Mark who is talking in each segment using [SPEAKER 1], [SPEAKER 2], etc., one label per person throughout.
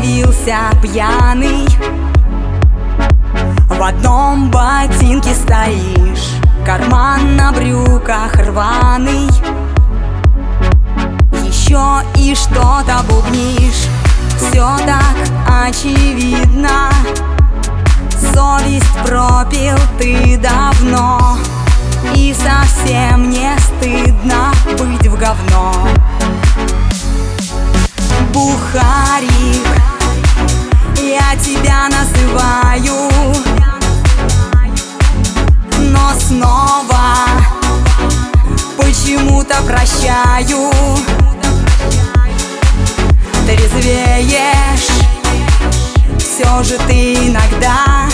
[SPEAKER 1] Явился пьяный. В одном ботинке стоишь Карман на брюках рваный. Еще и что-то бубнишь Все так очевидно. Совесть пропил ты давно И совсем не стыдно быть в говно Почему-то прощаю. Трезвеешь Все же ты иногда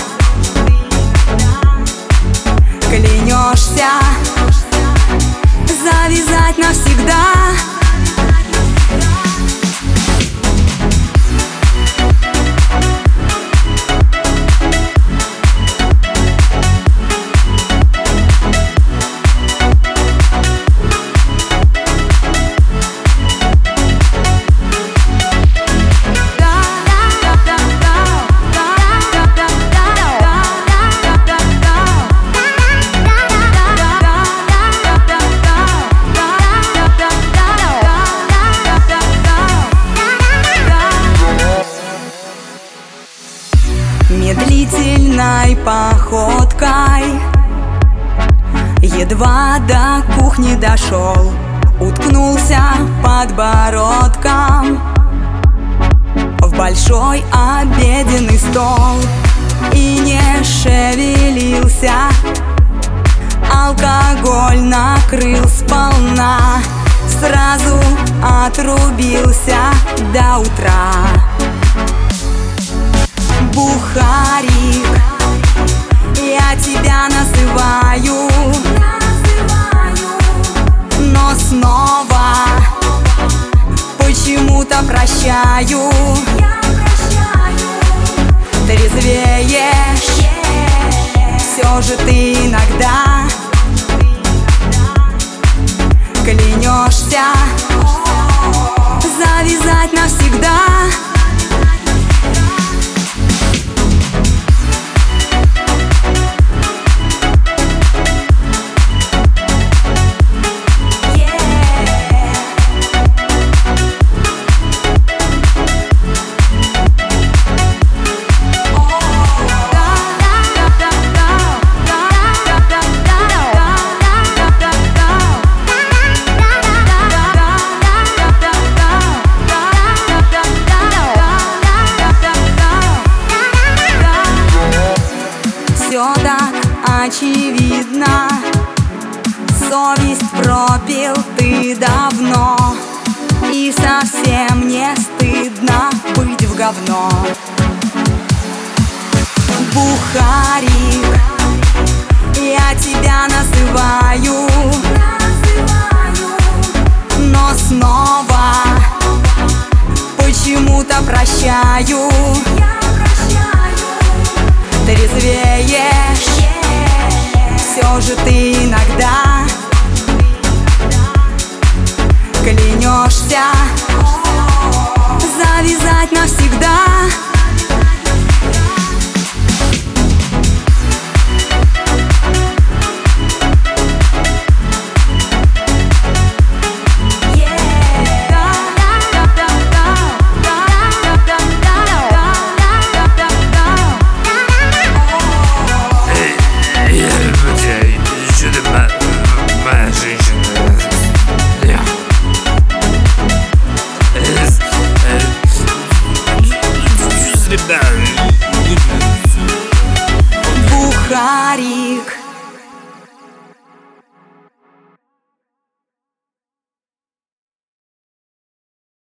[SPEAKER 1] Клянешься Медлительной походкой. Едва до кухни дошел Уткнулся подбородком В большой обеденный стол И не шевелился. Алкоголь накрыл сполна Сразу отрубился до утра прощаю. Трезвеешь Все же ты иногда очевидно. Совесть пропил ты давно И совсем не стыдно быть в говно. Бухарик Я тебя называю Но снова Почему-то прощаю. Трезвеешь Все же